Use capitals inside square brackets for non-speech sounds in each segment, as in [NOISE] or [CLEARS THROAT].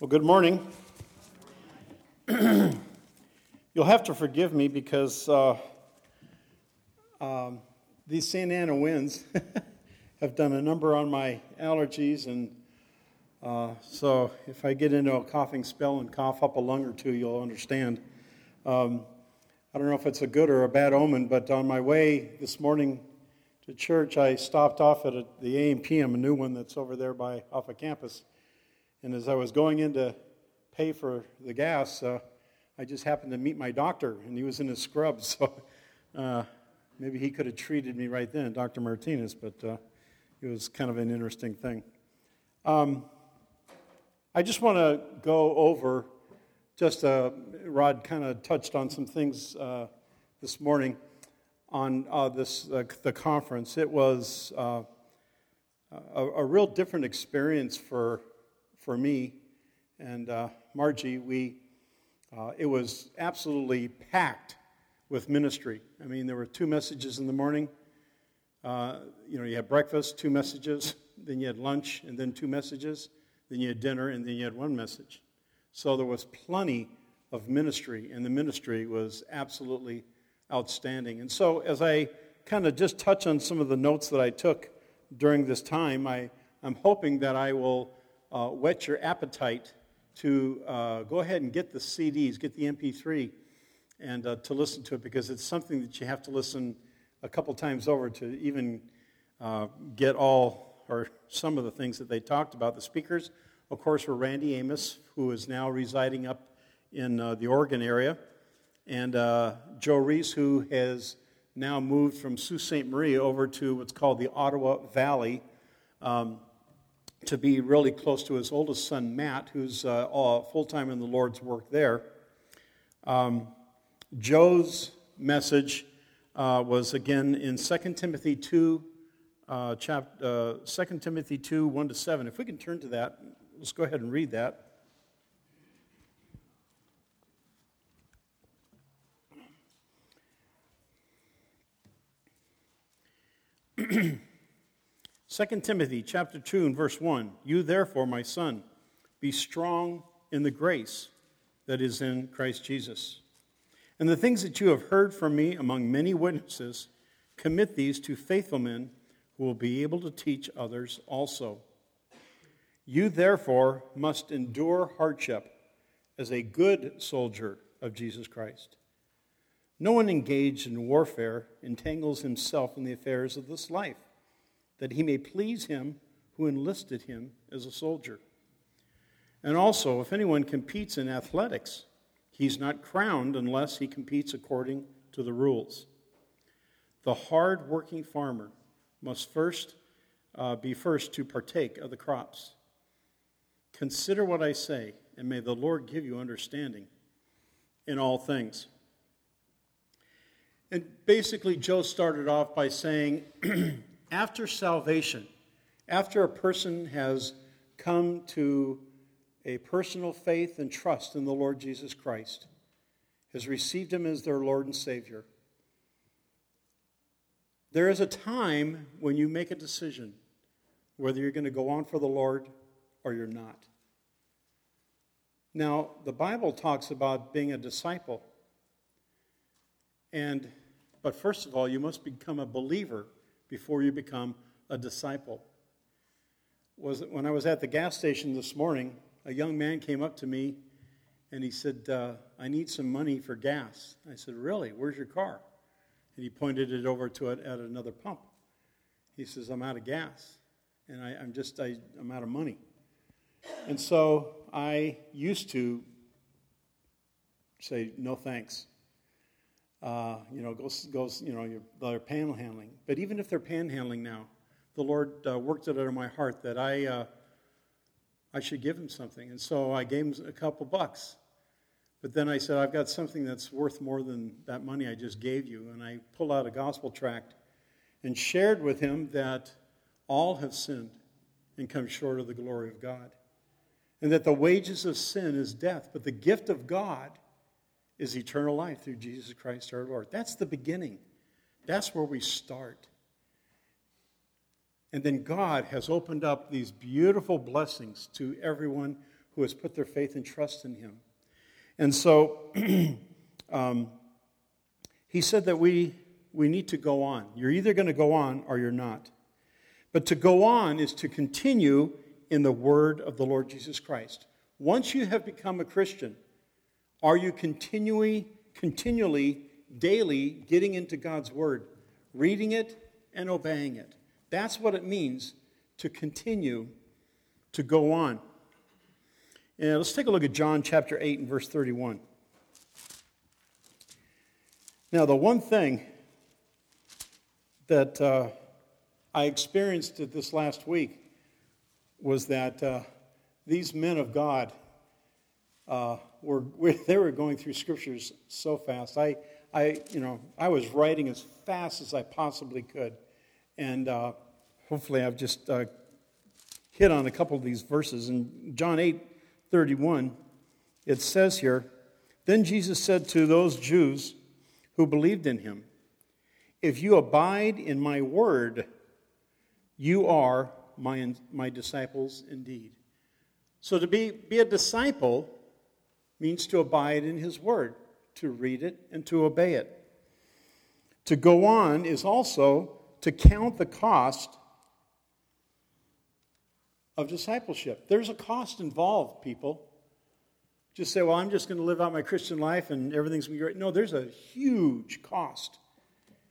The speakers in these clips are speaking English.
Well, good morning. [CLEARS THROAT] You'll have to forgive me because uh, um, these Santa Ana winds [LAUGHS] have done a number on my allergies, and uh, so if I get into a coughing spell and cough up a lung or two, you'll understand. Um, I don't know if it's a good or a bad omen, but on my way this morning to church, I stopped off at a, the AM/PM, a new one that's over there by off of campus. And as I was going in to pay for the gas, uh, I just happened to meet my doctor, and he was in his scrubs. [LAUGHS] So uh, maybe he could have treated me right then, Dr. Martinez, but uh, it was kind of an interesting thing. Um, I just want to go over, just uh, Rod kind of touched on some things uh, this morning on uh, this uh, the conference. It was uh, a, a, real different experience for for me and uh, Margie. We uh, it was absolutely packed with ministry. I mean, there were two messages in the morning. Uh, you know, you had breakfast, two messages, then you had lunch, and then two messages, then you had dinner, and then you had one message. So there was plenty of ministry, and the ministry was absolutely outstanding. And so, as I kind of just touch on some of the notes that I took during this time, I, I'm hoping that I will uh, whet your appetite to uh, go ahead and get the CDs, get the MP3, and uh, to listen to it because it's something that you have to listen a couple times over to even uh, get all or some of the things that they talked about. The speakers, of course, were Randy Amos, who is now residing up in uh, the Oregon area and uh, Joe Reese, who has now moved from Sault Ste. Marie over to what's called the Ottawa Valley um, to be really close to his oldest son, Matt, who's uh, full time in the Lord's work there. Um, Joe's message uh, was again in 2 Timothy 2, uh, chap- uh, 2 Timothy 2, 1 to 7. If we can turn to that, let's go ahead and read that. [CLEARS THROAT] 2 Timothy chapter 2 and verse 1 You therefore, my son, be strong in the grace that is in Christ Jesus. And the things that you have heard from me among many witnesses, commit these to faithful men who will be able to teach others also. You therefore must endure hardship as a good soldier of Jesus Christ. No one engaged in warfare entangles himself in the affairs of this life, that he may please him who enlisted him as a soldier. And also, if anyone competes in athletics, he's not crowned unless he competes according to the rules. The hard working farmer must first uh, be first to partake of the crops. Consider what I say, and may the Lord give you understanding in all things. And basically, Joe started off by saying [CLEARS THROAT] after salvation, after a person has come to a personal faith and trust in the Lord Jesus Christ, has received him as their Lord and Savior, there is a time when you make a decision whether you're going to go on for the Lord or you're not. Now, the Bible talks about being a disciple. And but first of all, you must become a believer before you become a disciple. Was when I was at the gas station this morning, a young man came up to me and he said, uh, I need some money for gas. I said, Really? Where's your car? And he pointed it over to it at another pump. He says, I'm out of gas. And I, am just, I, I'm out of money. And so I used to say, No thanks uh, you know, goes, goes, you know, you're, they're panhandling. But even if they're panhandling now, the Lord uh, worked it out of my heart that I, uh, I should give him something. And so I gave him a couple bucks. But then I said, I've got something that's worth more than that money I just gave you. And I pulled out a gospel tract and shared with him that all have sinned and come short of the glory of God. And that the wages of sin is death, but the gift of God is eternal life through Jesus Christ our Lord. That's the beginning. That's where we start. And then God has opened up these beautiful blessings to everyone who has put their faith and trust in him. And so [CLEARS THROAT] um, he said that we, we need to go on. You're either going to go on or you're not. But to go on is to continue in the word of the Lord Jesus Christ. Once you have become a Christian, are you continually, continually, daily getting into God's word, reading it and obeying it? That's what it means to continue to go on. And let's take a look at John chapter 8 and verse 31. Now, the one thing that uh, I experienced this last week was that uh, these men of God uh, were [LAUGHS] they were going through scriptures so fast. I, I, you know, I was writing as fast as I possibly could, and uh, hopefully, I've just uh, hit on a couple of these verses. In John eight thirty one, it says here, then Jesus said to those Jews who believed in him, "If you abide in my word, you are my, my disciples indeed. So to be, be a disciple means to abide in his word, to read it and to obey it. To go on is also to count the cost of discipleship. There's a cost involved, people. Just say, well, I'm just going to live out my Christian life and everything's going to be great. No, there's a huge cost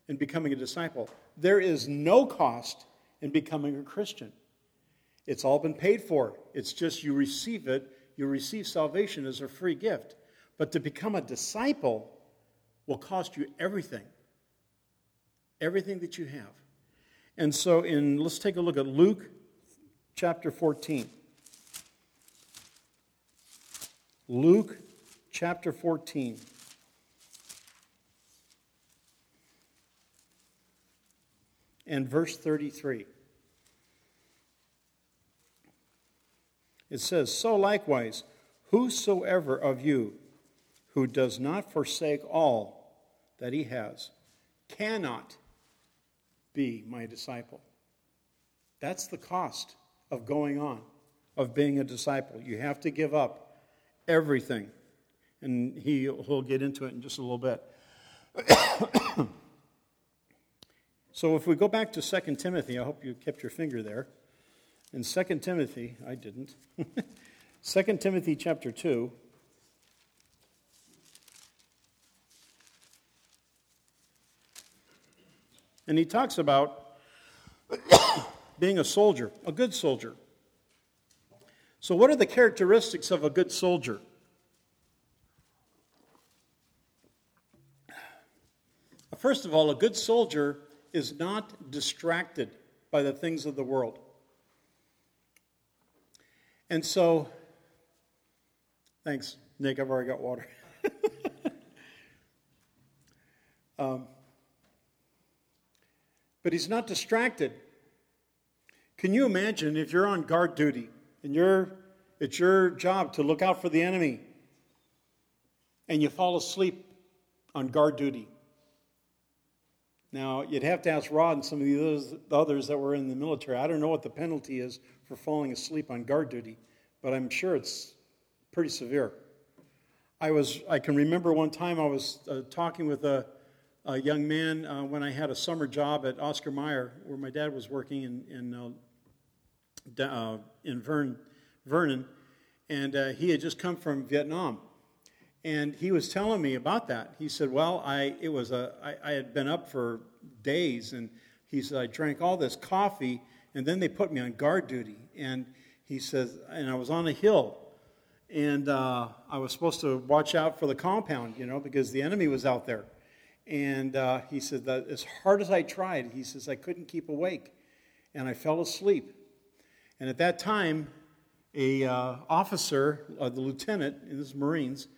in becoming a disciple. There is no cost in becoming a Christian. It's all been paid for. It's just you receive it, you receive salvation as a free gift. But to become a disciple will cost you everything. Everything that you have. And so in let's take a look at Luke chapter 14. Luke chapter 14. and verse 33. It says, So likewise, whosoever of you who does not forsake all that he has cannot be my disciple. That's the cost of going on, of being a disciple. You have to give up everything. And he, he'll get into it in just a little bit. [COUGHS] So if we go back to 2 Timothy, I hope you kept your finger there. In 2 Timothy, I didn't. [LAUGHS] 2 Timothy chapter 2. And he talks about [COUGHS] being a soldier, a good soldier. So, what are the characteristics of a good soldier? First of all, a good soldier is not distracted by the things of the world. And so, thanks, Nick. I've already got water. [LAUGHS] um, but he's not distracted. Can you imagine if you're on guard duty and you're, it's your job to look out for the enemy and you fall asleep on guard duty? Now, you'd have to ask Rod and some of the others that were in the military. I don't know what the penalty is for falling asleep on guard duty, but I'm sure it's pretty severe. I was I can remember one time I was uh, talking with a, a young man uh, when I had a summer job at Oscar Mayer, where my dad was working in in, uh, uh in Vern, Vernon, and uh, he had just come from Vietnam, and he was telling me about that. He said, "Well, I it was a I, I had been up for days, and he said I drank all this coffee, and then they put me on guard duty." And he says, and I was on a hill, and uh, I was supposed to watch out for the compound, you know, because the enemy was out there. And uh, he said that as hard as I tried, he says I couldn't keep awake, and I fell asleep. And at that time, a uh, officer, uh, the lieutenant in the Marines,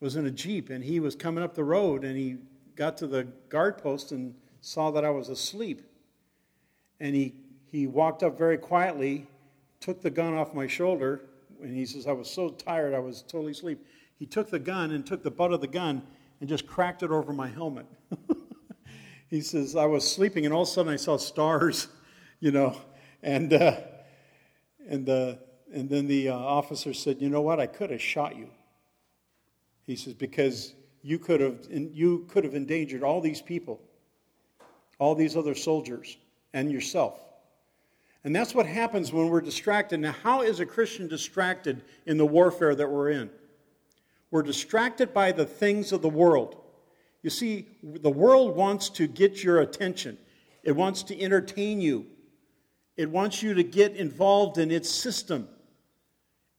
was in a jeep and he was coming up the road and he got to the guard post and saw that I was asleep. And he, he walked up very quietly, took the gun off my shoulder, and he says, I was so tired, I was totally asleep. He took the gun and took the butt of the gun and just cracked it over my helmet. [LAUGHS] he says, I was sleeping, and all of a sudden I saw stars, [LAUGHS] you know, and, uh, and the, and then the uh, officer said, You know what? I could have shot you. He says, Because you could have, you could have endangered all these people, all these other soldiers, and yourself. And that's what happens when we're distracted. Now, how is a Christian distracted in the warfare that we're in? We're distracted by the things of the world. You see, the world wants to get your attention, it wants to entertain you, it wants you to get involved in its system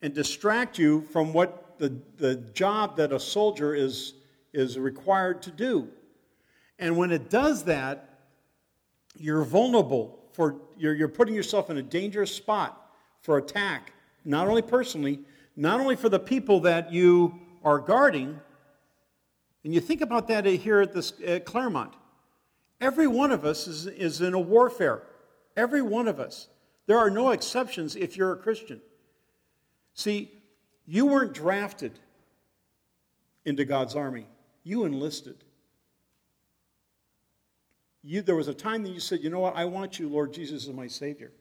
and distract you from what the, the job that a soldier is, is required to do. And when it does that, you're vulnerable for you're, you're putting yourself in a dangerous spot for attack, not only personally, not only for the people that you are guarding. And you think about that here at, this, at Claremont. Every one of us is, is in a warfare. Every one of us. There are no exceptions if you're a Christian. See, you weren't drafted into God's army, you enlisted. You, there was a time that you said, You know what? I want you, Lord Jesus, as my Savior.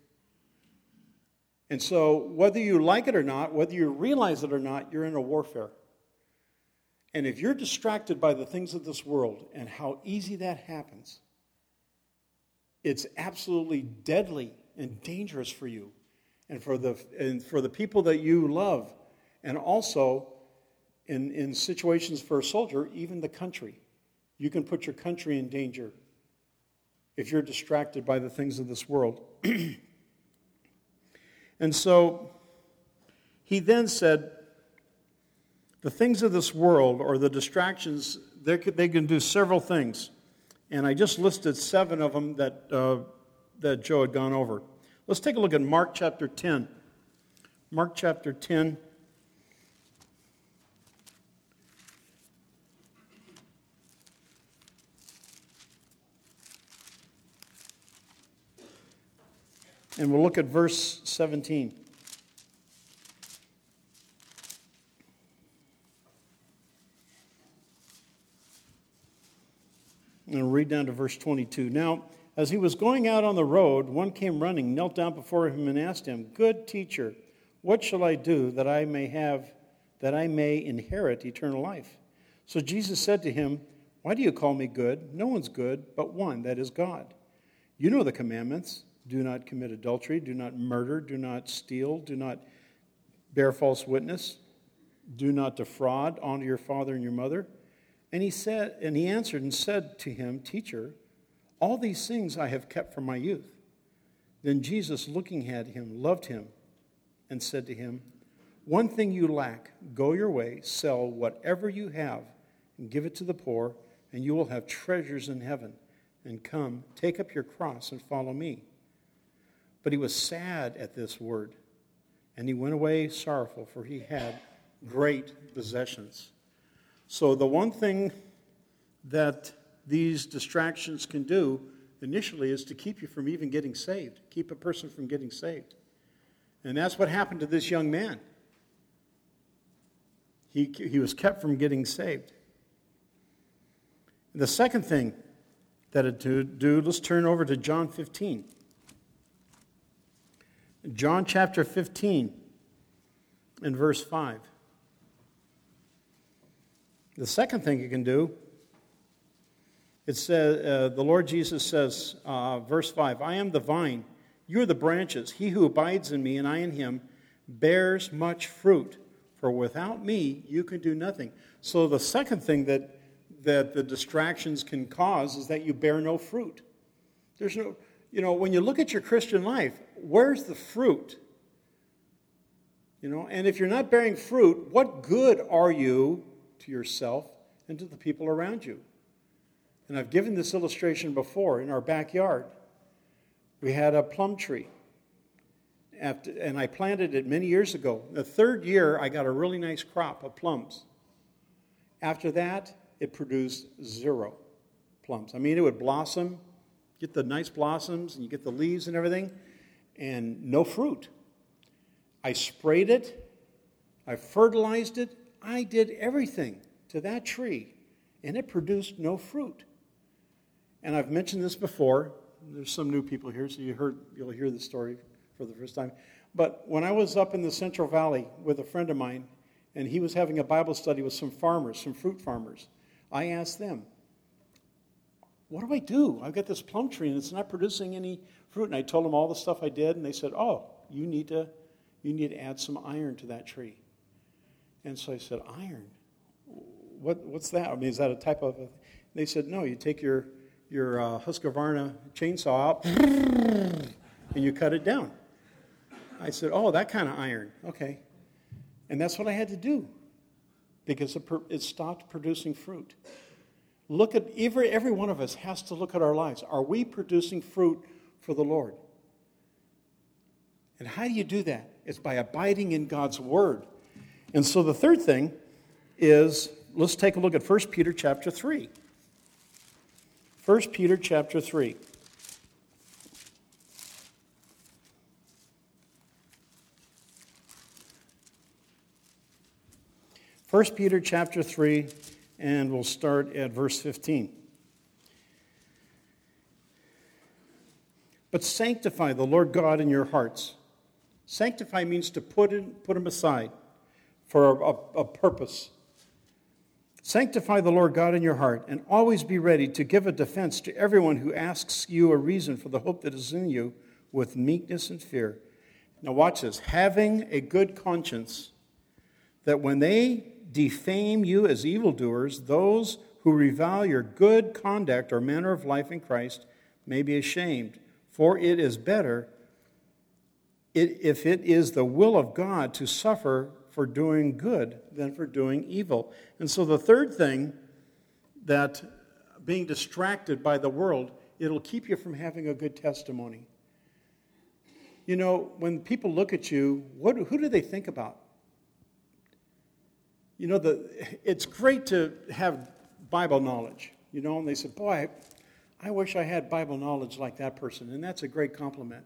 And so, whether you like it or not, whether you realize it or not, you're in a warfare. And if you're distracted by the things of this world and how easy that happens, it's absolutely deadly and dangerous for you and for the, and for the people that you love. And also, in, in situations for a soldier, even the country. You can put your country in danger if you're distracted by the things of this world. [CLEARS THROAT] and so he then said, the things of this world or the distractions, they can do several things. And I just listed seven of them that, uh, that Joe had gone over. Let's take a look at Mark chapter 10. Mark chapter 10. And we'll look at verse 17. And read down to verse 22. Now, as he was going out on the road, one came running, knelt down before him, and asked him, Good teacher, what shall I do that I may have, that I may inherit eternal life? So Jesus said to him, Why do you call me good? No one's good but one, that is God. You know the commandments do not commit adultery, do not murder, do not steal, do not bear false witness, do not defraud, honor your father and your mother. And he said, and he answered and said to him, Teacher, all these things I have kept from my youth. Then Jesus, looking at him, loved him and said to him, One thing you lack, go your way, sell whatever you have, and give it to the poor, and you will have treasures in heaven. And come, take up your cross and follow me. But he was sad at this word, and he went away sorrowful, for he had great possessions. So, the one thing that these distractions can do initially is to keep you from even getting saved, keep a person from getting saved. And that's what happened to this young man. He, he was kept from getting saved. The second thing that it do, do, let's turn over to John 15. John chapter 15 and verse 5. The second thing you can do, it says, uh, the Lord Jesus says, uh, verse 5, I am the vine, you are the branches. He who abides in me and I in him bears much fruit, for without me you can do nothing. So the second thing that, that the distractions can cause is that you bear no fruit. There's no, you know, when you look at your Christian life, where's the fruit? You know, and if you're not bearing fruit, what good are you to yourself and to the people around you. And I've given this illustration before in our backyard. We had a plum tree, after, and I planted it many years ago. The third year, I got a really nice crop of plums. After that, it produced zero plums. I mean, it would blossom, get the nice blossoms, and you get the leaves and everything, and no fruit. I sprayed it, I fertilized it, I did everything to that tree, and it produced no fruit. And I've mentioned this before. There's some new people here, so you heard, you'll hear the story for the first time. But when I was up in the Central Valley with a friend of mine, and he was having a Bible study with some farmers, some fruit farmers, I asked them, What do I do? I've got this plum tree and it's not producing any fruit. And I told them all the stuff I did, and they said, Oh, you need to, you need to add some iron to that tree. And so I said, Iron? What, what's that? I mean, is that a type of. A... They said, No, you take your, your uh, Husqvarna chainsaw out [LAUGHS] and you cut it down. I said, Oh, that kind of iron. Okay. And that's what I had to do because it stopped producing fruit. Look at every, every one of us has to look at our lives. Are we producing fruit for the Lord? And how do you do that? It's by abiding in God's word. And so the third thing is let's take a look at 1 Peter chapter 3. 1 Peter chapter 3. 1 Peter chapter 3, and we'll start at verse 15. But sanctify the Lord God in your hearts. Sanctify means to put, in, put him aside for a, a, a purpose. Sanctify the Lord God in your heart, and always be ready to give a defense to everyone who asks you a reason for the hope that is in you with meekness and fear. Now, watch this having a good conscience, that when they defame you as evildoers, those who revile your good conduct or manner of life in Christ may be ashamed. For it is better, if it is the will of God, to suffer for doing good than for doing evil. And so, the third thing that being distracted by the world, it'll keep you from having a good testimony. You know, when people look at you, what, who do they think about? You know, the, it's great to have Bible knowledge, you know, and they said, boy, I wish I had Bible knowledge like that person, and that's a great compliment.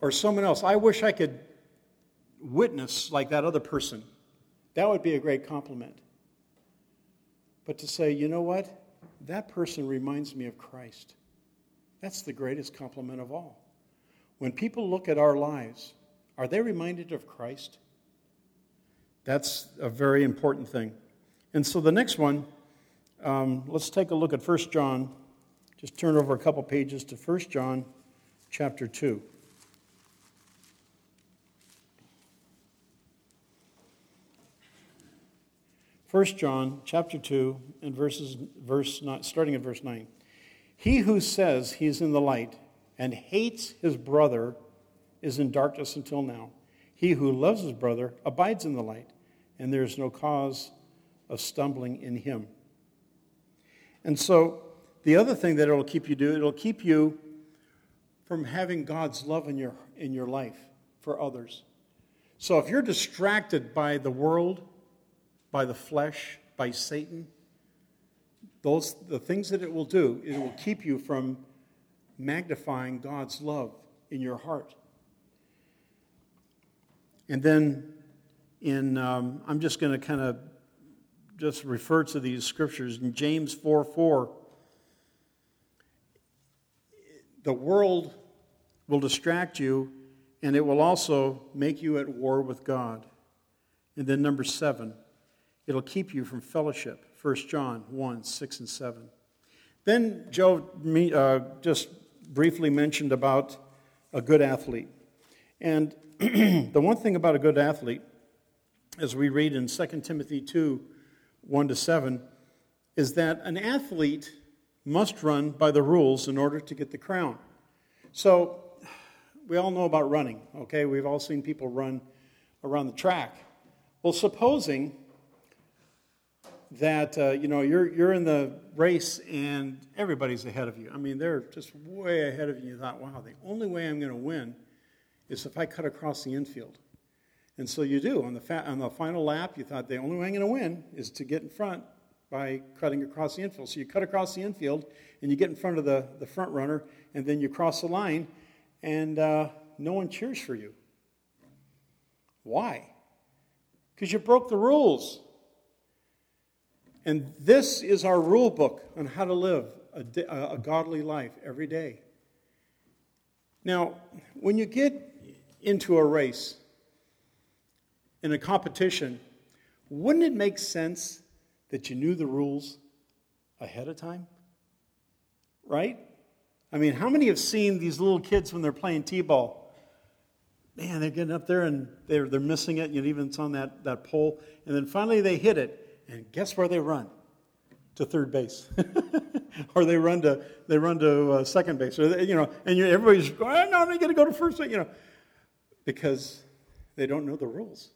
Or someone else, I wish I could witness like that other person. That would be a great compliment. But to say, you know what? That person reminds me of Christ. That's the greatest compliment of all. When people look at our lives, are they reminded of Christ? That's a very important thing. And so the next one, um, let's take a look at 1 John. Just turn over a couple pages to 1 John chapter 2. First John chapter 2 and verses verse starting at verse 9. He who says he is in the light and hates his brother is in darkness until now. He who loves his brother abides in the light, and there is no cause of stumbling in him. And so, the other thing that it'll keep you do, it'll keep you from having God's love in your, in your life for others. So, if you're distracted by the world, by the flesh, by Satan, those, the things that it will do, it will keep you from magnifying God's love in your heart. And then in, um, I'm just going to kind of just refer to these scriptures in James 4 4. The world will distract you, and it will also make you at war with God. And then, number seven, it'll keep you from fellowship. 1 John 1 6 and 7. Then Joe uh, just briefly mentioned about a good athlete. And [CLEARS THROAT] the one thing about a good athlete as we read in 2 Timothy 2 1 to 7, is that an athlete must run by the rules in order to get the crown. So, we all know about running, okay? We've all seen people run around the track. Well, supposing that uh, you know you're you're in the race and everybody's ahead of you. I mean, they're just way ahead of you. You thought, wow, the only way I'm going to win is if I cut across the infield. And so you do. On the, fa- on the final lap, you thought the only way I'm going to win is to get in front by cutting across the infield. So you cut across the infield and you get in front of the, the front runner, and then you cross the line, and uh, no one cheers for you. Why? Because you broke the rules. And this is our rule book on how to live a, a godly life every day. Now, when you get into a race, in a competition, wouldn't it make sense that you knew the rules ahead of time? Right? I mean, how many have seen these little kids when they're playing T ball? Man, they're getting up there and they're, they're missing it. Know, even it's on that, that pole. And then finally they hit it. And guess where they run? To third base. [LAUGHS] or they run to, they run to uh, second base. Or they, you know, and you, everybody's going, oh, no, they got to go to first base. You know, because they don't know the rules.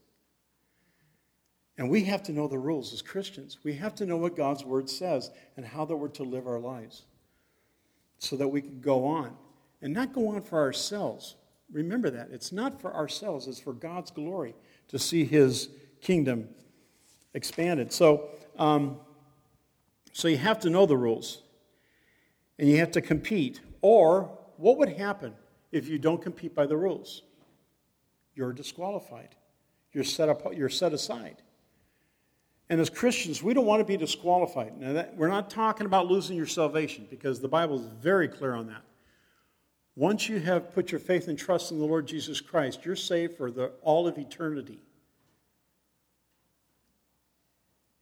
And we have to know the rules as Christians. We have to know what God's word says and how that we're to live our lives so that we can go on and not go on for ourselves. Remember that. It's not for ourselves, it's for God's glory to see his kingdom expanded. So, um, so you have to know the rules and you have to compete. Or what would happen if you don't compete by the rules? You're disqualified. You're set, up, you're set aside. And as Christians, we don't want to be disqualified. Now, that, we're not talking about losing your salvation because the Bible is very clear on that. Once you have put your faith and trust in the Lord Jesus Christ, you're saved for the, all of eternity.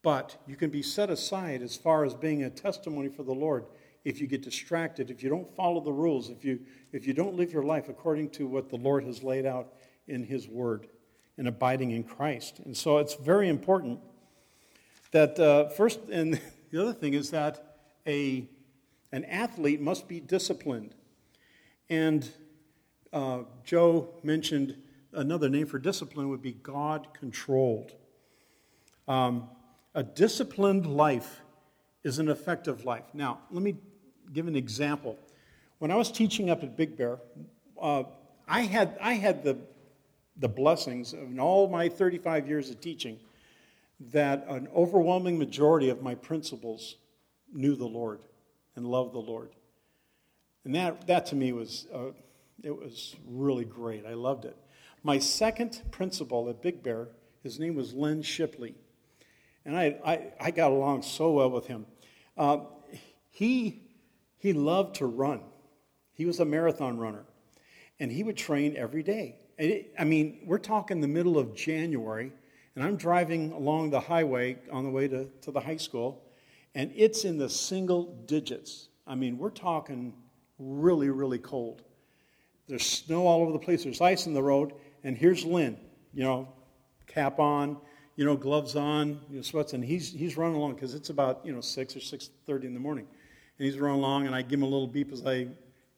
But you can be set aside as far as being a testimony for the Lord if you get distracted, if you don't follow the rules, if you, if you don't live your life according to what the Lord has laid out in His Word and abiding in Christ. And so it's very important that uh, first, and [LAUGHS] the other thing is that a, an athlete must be disciplined. And uh, Joe mentioned another name for discipline would be God controlled. Um, a disciplined life is an effective life. Now, let me give an example. When I was teaching up at Big Bear, uh, I had, I had the, the blessings of all my 35 years of teaching that an overwhelming majority of my principals knew the Lord and loved the Lord. And that, that to me was, uh, it was really great. I loved it. My second principal at Big Bear, his name was Len Shipley. And I, I, I got along so well with him. Uh, he, he loved to run. He was a marathon runner. And he would train every day. I mean, we're talking the middle of January and I'm driving along the highway on the way to, to the high school, and it's in the single digits. I mean, we're talking really, really cold. There's snow all over the place, there's ice in the road, and here's Lynn, you know, cap on, you know, gloves on, you know, sweats, and he's, he's running along because it's about, you know, 6 or 6.30 in the morning. And he's running along, and I give him a little beep as I,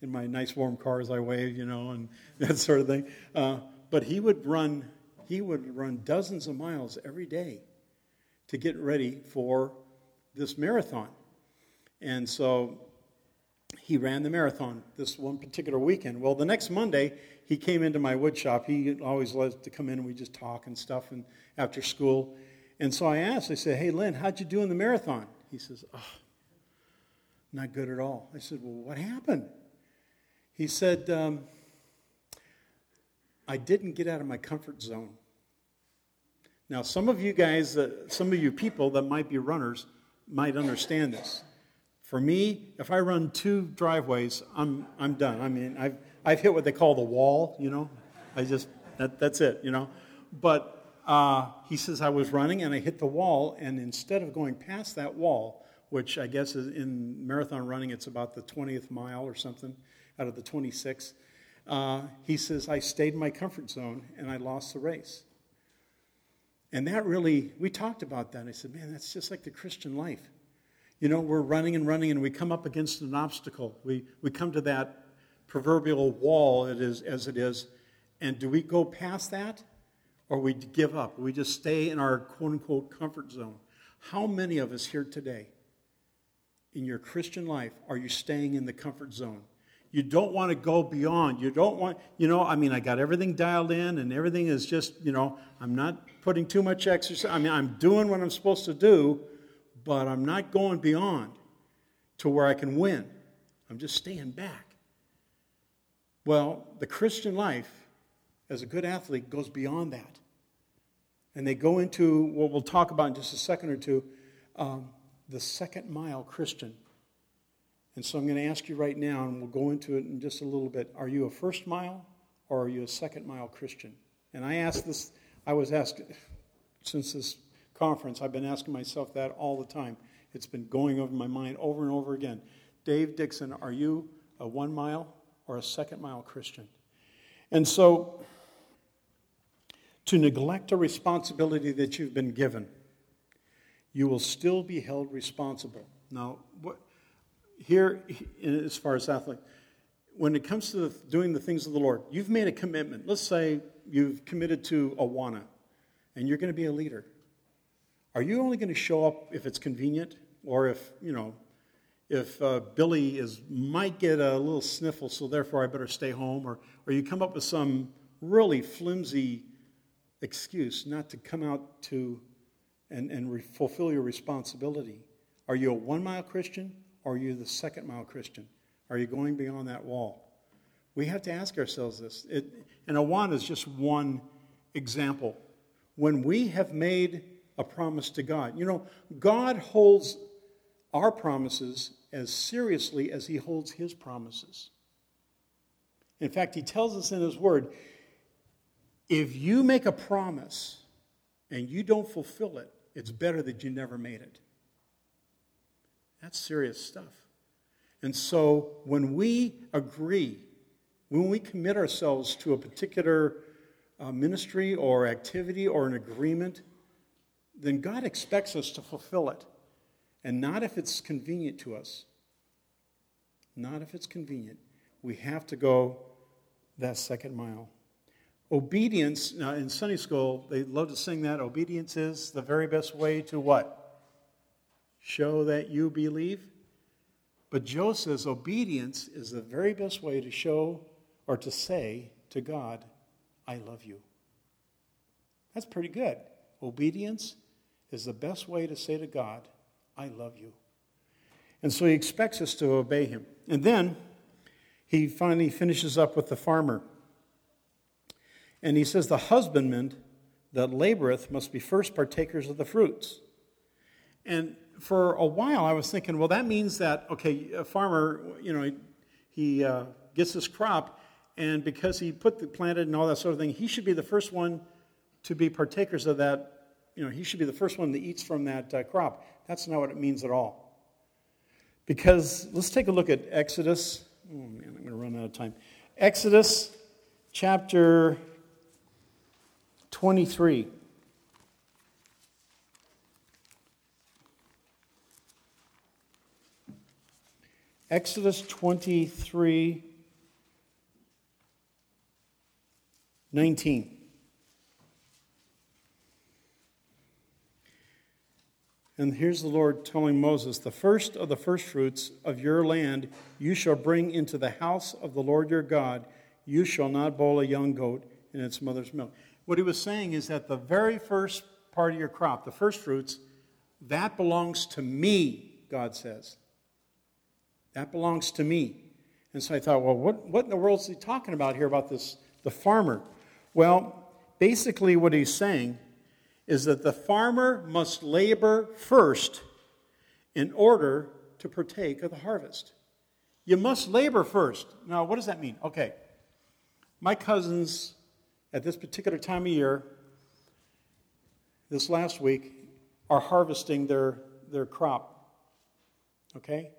in my nice warm car, as I wave, you know, and [LAUGHS] that sort of thing. Uh, but he would run he would run dozens of miles every day to get ready for this marathon. And so he ran the marathon this one particular weekend. Well, the next Monday, he came into my wood shop. He always loves to come in and we just talk and stuff and after school. And so I asked, I said, Hey, Lynn, how'd you do in the marathon? He says, Oh, not good at all. I said, Well, what happened? He said, um, I didn't get out of my comfort zone. Now, some of you guys, some of you people that might be runners might understand this. For me, if I run two driveways, I'm, I'm done. I mean, I've, I've hit what they call the wall, you know. I just, that, that's it, you know. But uh, he says I was running and I hit the wall, and instead of going past that wall, which I guess is in marathon running, it's about the 20th mile or something out of the 26, uh, he says I stayed in my comfort zone and I lost the race. And that really, we talked about that. I said, man, that's just like the Christian life. You know, we're running and running and we come up against an obstacle. We, we come to that proverbial wall it is, as it is. And do we go past that or we give up? We just stay in our quote unquote comfort zone. How many of us here today in your Christian life are you staying in the comfort zone? You don't want to go beyond. You don't want, you know, I mean, I got everything dialed in and everything is just, you know, I'm not putting too much exercise. I mean, I'm doing what I'm supposed to do, but I'm not going beyond to where I can win. I'm just staying back. Well, the Christian life, as a good athlete, goes beyond that. And they go into what we'll talk about in just a second or two um, the second mile Christian. And so I'm going to ask you right now, and we'll go into it in just a little bit. Are you a first mile or are you a second mile Christian? And I asked this, I was asked since this conference, I've been asking myself that all the time. It's been going over my mind over and over again. Dave Dixon, are you a one mile or a second mile Christian? And so, to neglect a responsibility that you've been given, you will still be held responsible. Now, what, here, as far as athlete, when it comes to the, doing the things of the Lord, you've made a commitment. Let's say you've committed to Awana and you're going to be a leader. Are you only going to show up if it's convenient or if, you know, if uh, Billy is might get a little sniffle, so therefore I better stay home, or, or you come up with some really flimsy excuse not to come out to and, and re- fulfill your responsibility. Are you a one mile Christian or are you the second mile Christian? Are you going beyond that wall? We have to ask ourselves this. It, and Awana is just one example. When we have made a promise to God, you know, God holds our promises as seriously as He holds His promises. In fact, He tells us in His Word if you make a promise and you don't fulfill it, it's better that you never made it. That's serious stuff. And so when we agree, when we commit ourselves to a particular uh, ministry or activity or an agreement, then God expects us to fulfill it. And not if it's convenient to us. Not if it's convenient. We have to go that second mile. Obedience, now in Sunday school, they love to sing that. Obedience is the very best way to what? Show that you believe. But Joe says obedience is the very best way to show or to say to God, I love you. That's pretty good. Obedience is the best way to say to God, I love you. And so he expects us to obey him. And then he finally finishes up with the farmer. And he says, The husbandman that laboreth must be first partakers of the fruits. And for a while, I was thinking, well, that means that, okay, a farmer, you know, he, he uh, gets his crop, and because he put the planted and all that sort of thing, he should be the first one to be partakers of that. You know, he should be the first one that eats from that uh, crop. That's not what it means at all. Because let's take a look at Exodus. Oh, man, I'm going to run out of time. Exodus chapter 23. Exodus 23 19. And here's the Lord telling Moses, The first of the firstfruits of your land you shall bring into the house of the Lord your God. You shall not boil a young goat in its mother's milk. What he was saying is that the very first part of your crop, the first fruits, that belongs to me, God says. That belongs to me. And so I thought, well, what, what in the world is he talking about here about this, the farmer? Well, basically, what he's saying is that the farmer must labor first in order to partake of the harvest. You must labor first. Now, what does that mean? Okay. My cousins, at this particular time of year, this last week, are harvesting their, their crop. Okay?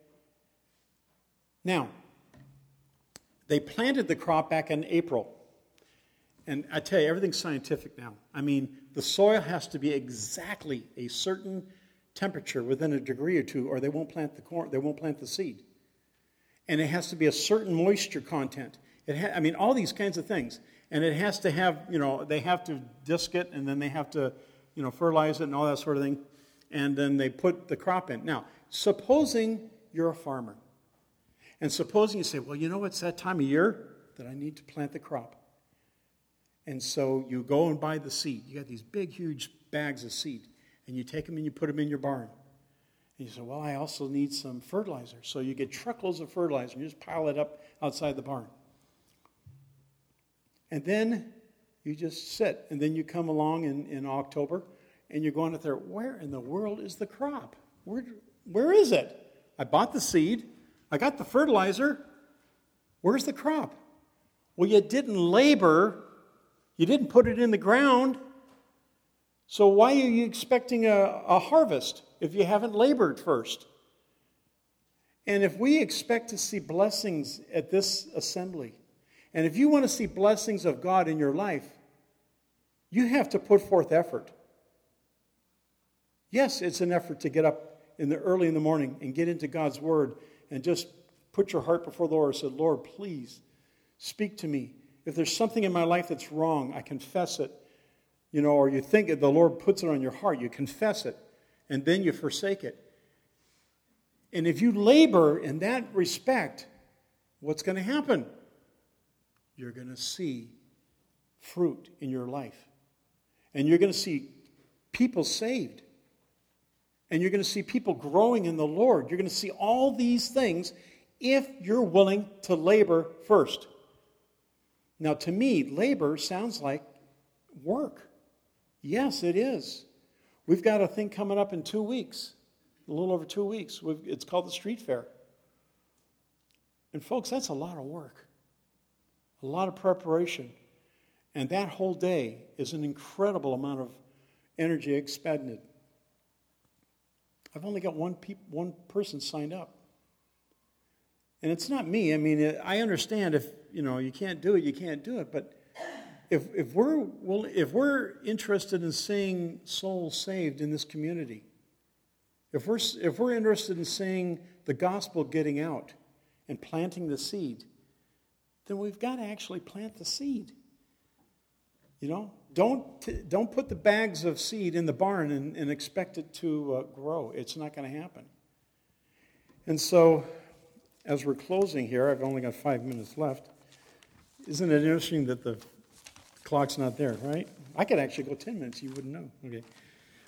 Now, they planted the crop back in April. And I tell you, everything's scientific now. I mean, the soil has to be exactly a certain temperature within a degree or two, or they won't plant the corn, they won't plant the seed. And it has to be a certain moisture content. It ha- I mean, all these kinds of things. And it has to have, you know, they have to disc it, and then they have to, you know, fertilize it and all that sort of thing. And then they put the crop in. Now, supposing you're a farmer and supposing you say, well, you know, it's that time of year that I need to plant the crop. And so you go and buy the seed. You got these big, huge bags of seed, and you take them and you put them in your barn. And you say, well, I also need some fertilizer. So you get truckloads of fertilizer and you just pile it up outside the barn. And then you just sit, and then you come along in, in October, and you're going out there, where in the world is the crop? Where, where is it? I bought the seed. I got the fertilizer. Where's the crop? Well, you didn't labor, you didn't put it in the ground. So, why are you expecting a, a harvest if you haven't labored first? And if we expect to see blessings at this assembly, and if you want to see blessings of God in your life, you have to put forth effort. Yes, it's an effort to get up in the early in the morning and get into God's word and just put your heart before the Lord and say, Lord, please speak to me. If there's something in my life that's wrong, I confess it. You know, or you think the Lord puts it on your heart, you confess it, and then you forsake it. And if you labor in that respect, what's going to happen? You're going to see fruit in your life. And you're going to see people saved. And you're going to see people growing in the Lord. You're going to see all these things if you're willing to labor first. Now, to me, labor sounds like work. Yes, it is. We've got a thing coming up in two weeks, a little over two weeks. We've, it's called the Street Fair. And, folks, that's a lot of work, a lot of preparation. And that whole day is an incredible amount of energy expended. I've only got one, one person signed up. And it's not me. I mean, I understand if, you know, you can't do it, you can't do it. But if, if, we're, well, if we're interested in seeing souls saved in this community, if we're, if we're interested in seeing the gospel getting out and planting the seed, then we've got to actually plant the seed. You know, don't, don't put the bags of seed in the barn and, and expect it to uh, grow. It's not going to happen. And so, as we're closing here, I've only got five minutes left. Isn't it interesting that the clock's not there, right? I could actually go 10 minutes, you wouldn't know. Okay.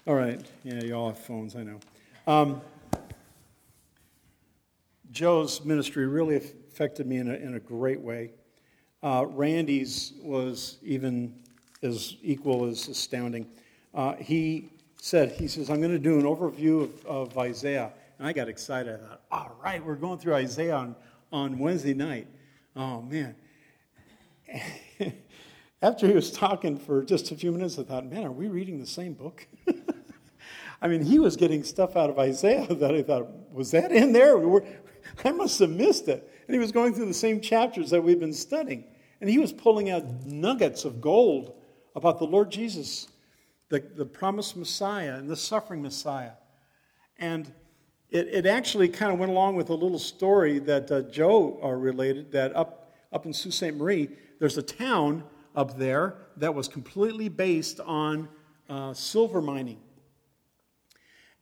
All right. Yeah, you all have phones, I know. Um, Joe's ministry really affected me in a, in a great way. Uh, Randy's was even as equal as astounding. Uh, he said, he says, I'm going to do an overview of, of, Isaiah. And I got excited. I thought, all right, we're going through Isaiah on, on Wednesday night. Oh, man. [LAUGHS] After he was talking for just a few minutes, I thought, man, are we reading the same book? [LAUGHS] I mean, he was getting stuff out of Isaiah [LAUGHS] that I thought, was that in there? I must have missed it. And he was going through the same chapters that we've been studying. And he was pulling out nuggets of gold about the Lord Jesus, the, the promised Messiah and the suffering Messiah. And it, it actually kind of went along with a little story that uh, Joe uh, related that up, up in Sault Ste. Marie, there's a town up there that was completely based on uh, silver mining.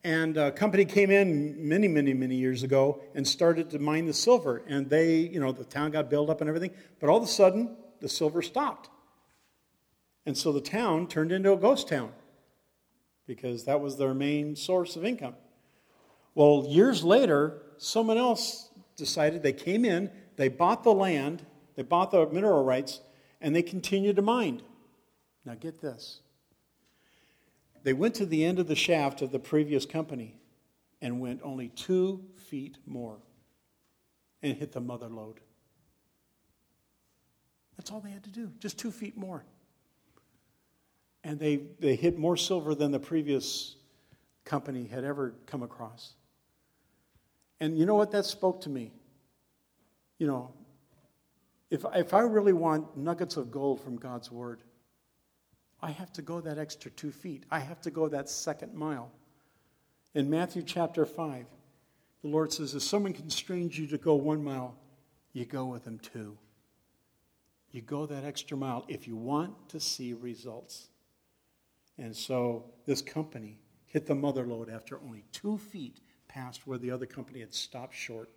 And a company came in many, many, many years ago and started to mine the silver. And they, you know, the town got built up and everything. But all of a sudden, the silver stopped. And so the town turned into a ghost town because that was their main source of income. Well, years later, someone else decided they came in, they bought the land, they bought the mineral rights, and they continued to mine. Now, get this. They went to the end of the shaft of the previous company and went only two feet more and hit the mother lode. That's all they had to do, just two feet more. And they, they hit more silver than the previous company had ever come across. And you know what? That spoke to me. You know, if, if I really want nuggets of gold from God's word, I have to go that extra two feet. I have to go that second mile. In Matthew chapter 5, the Lord says, If someone constrains you to go one mile, you go with them two. You go that extra mile if you want to see results. And so this company hit the mother lode after only two feet past where the other company had stopped short.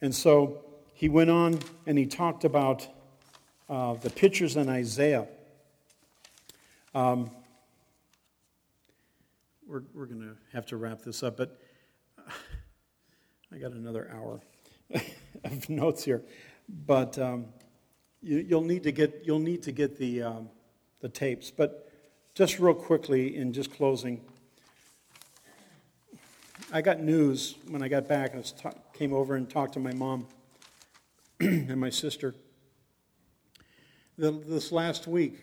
And so he went on and he talked about uh, the pictures in Isaiah. Um, we're we're going to have to wrap this up, but [SIGHS] I got another hour [LAUGHS] of notes here. But um, you, will need to get you'll need to get the um, the tapes. But just real quickly, in just closing, I got news when I got back. I ta- came over and talked to my mom [CLEARS THROAT] and my sister. this last week,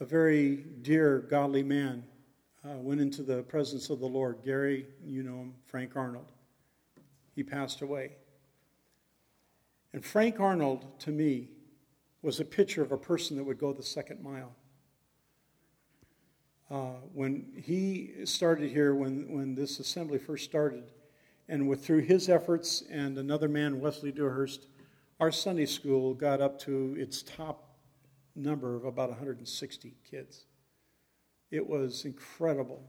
a very dear, godly man uh, went into the presence of the Lord. Gary, you know him, Frank Arnold. He passed away. And Frank Arnold, to me, was a picture of a person that would go the second mile. Uh, when he started here, when, when this assembly first started, and with, through his efforts and another man, Wesley Dewhurst, our Sunday school got up to its top number of about 160 kids. It was incredible.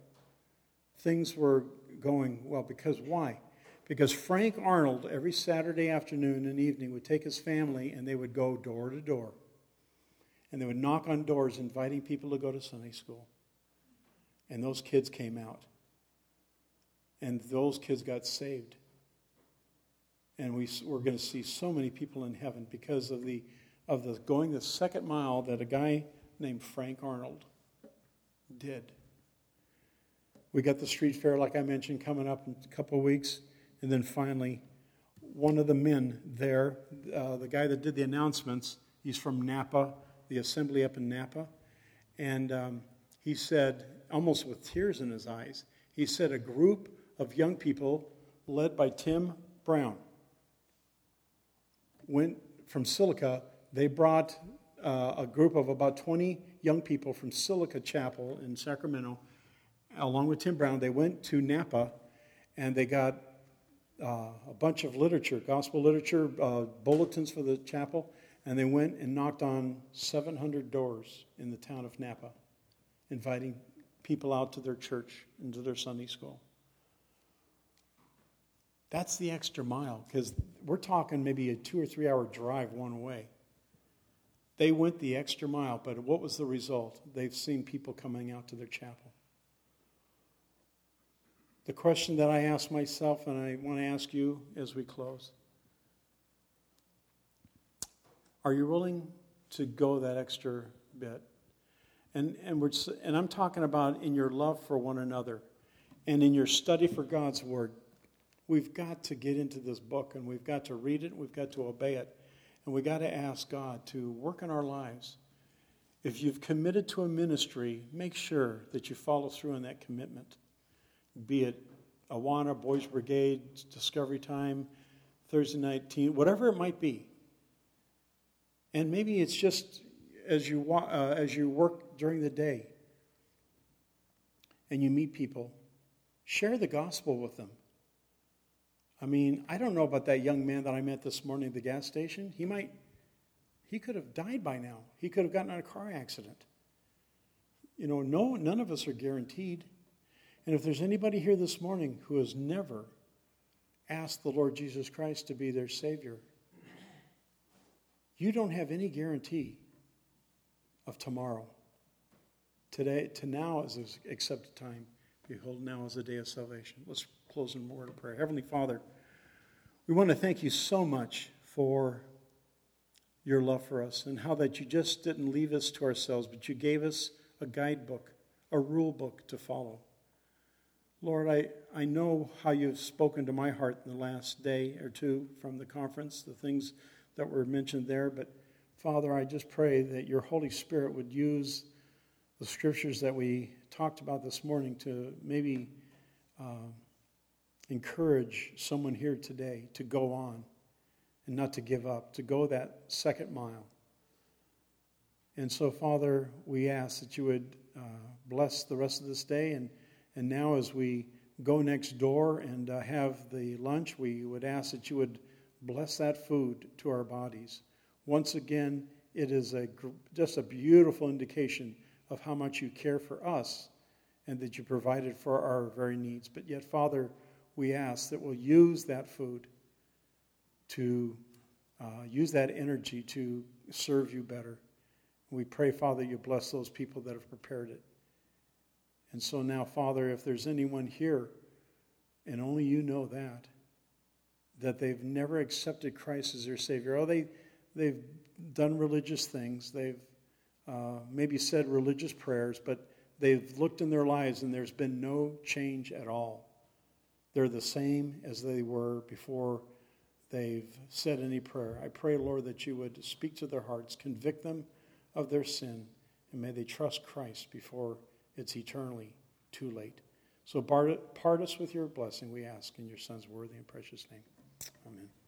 Things were going well because why? Because Frank Arnold, every Saturday afternoon and evening, would take his family and they would go door to door. And they would knock on doors inviting people to go to Sunday school. And those kids came out. And those kids got saved. And we, we're going to see so many people in heaven because of the, of the going the second mile that a guy named Frank Arnold did. We got the street fair, like I mentioned, coming up in a couple of weeks. And then finally, one of the men there, uh, the guy that did the announcements, he's from Napa, the assembly up in Napa. And um, he said, almost with tears in his eyes, he said, a group of young people led by Tim Brown went from Silica. They brought uh, a group of about 20 young people from Silica Chapel in Sacramento, along with Tim Brown. They went to Napa and they got uh, a bunch of literature, gospel literature, uh, bulletins for the chapel, and they went and knocked on 700 doors in the town of Napa, inviting people out to their church and to their Sunday school. That's the extra mile, because we're talking maybe a two or three hour drive one way. They went the extra mile, but what was the result? They've seen people coming out to their chapel. The question that I ask myself and I want to ask you as we close are you willing to go that extra bit? And, and, we're, and I'm talking about in your love for one another and in your study for God's Word. We've got to get into this book and we've got to read it, we've got to obey it, and we've got to ask God to work in our lives. If you've committed to a ministry, make sure that you follow through on that commitment be it Awana, Boys Brigade, Discovery Time, Thursday night teen, whatever it might be. And maybe it's just as you, uh, as you work during the day and you meet people, share the gospel with them. I mean, I don't know about that young man that I met this morning at the gas station. He might, he could have died by now. He could have gotten in a car accident. You know, no, none of us are guaranteed. And if there's anybody here this morning who has never asked the Lord Jesus Christ to be their Savior, you don't have any guarantee of tomorrow. Today, to now is an accepted time. Behold, now is the day of salvation. Let's close in word of prayer. Heavenly Father, we want to thank you so much for your love for us and how that you just didn't leave us to ourselves, but you gave us a guidebook, a rule book to follow. Lord, I, I know how you've spoken to my heart in the last day or two from the conference, the things that were mentioned there. But Father, I just pray that your Holy Spirit would use the scriptures that we talked about this morning to maybe uh, encourage someone here today to go on and not to give up, to go that second mile. And so, Father, we ask that you would uh, bless the rest of this day and and now, as we go next door and uh, have the lunch, we would ask that you would bless that food to our bodies. Once again, it is a, just a beautiful indication of how much you care for us and that you provided for our very needs. But yet, Father, we ask that we'll use that food to uh, use that energy to serve you better. We pray, Father, you bless those people that have prepared it. And so now, Father, if there's anyone here, and only you know that, that they've never accepted Christ as their Savior, oh, they, they've done religious things, they've uh, maybe said religious prayers, but they've looked in their lives and there's been no change at all. They're the same as they were before they've said any prayer. I pray, Lord, that you would speak to their hearts, convict them of their sin, and may they trust Christ before it's eternally too late. So part us with your blessing, we ask in your Son's worthy and precious name. Amen.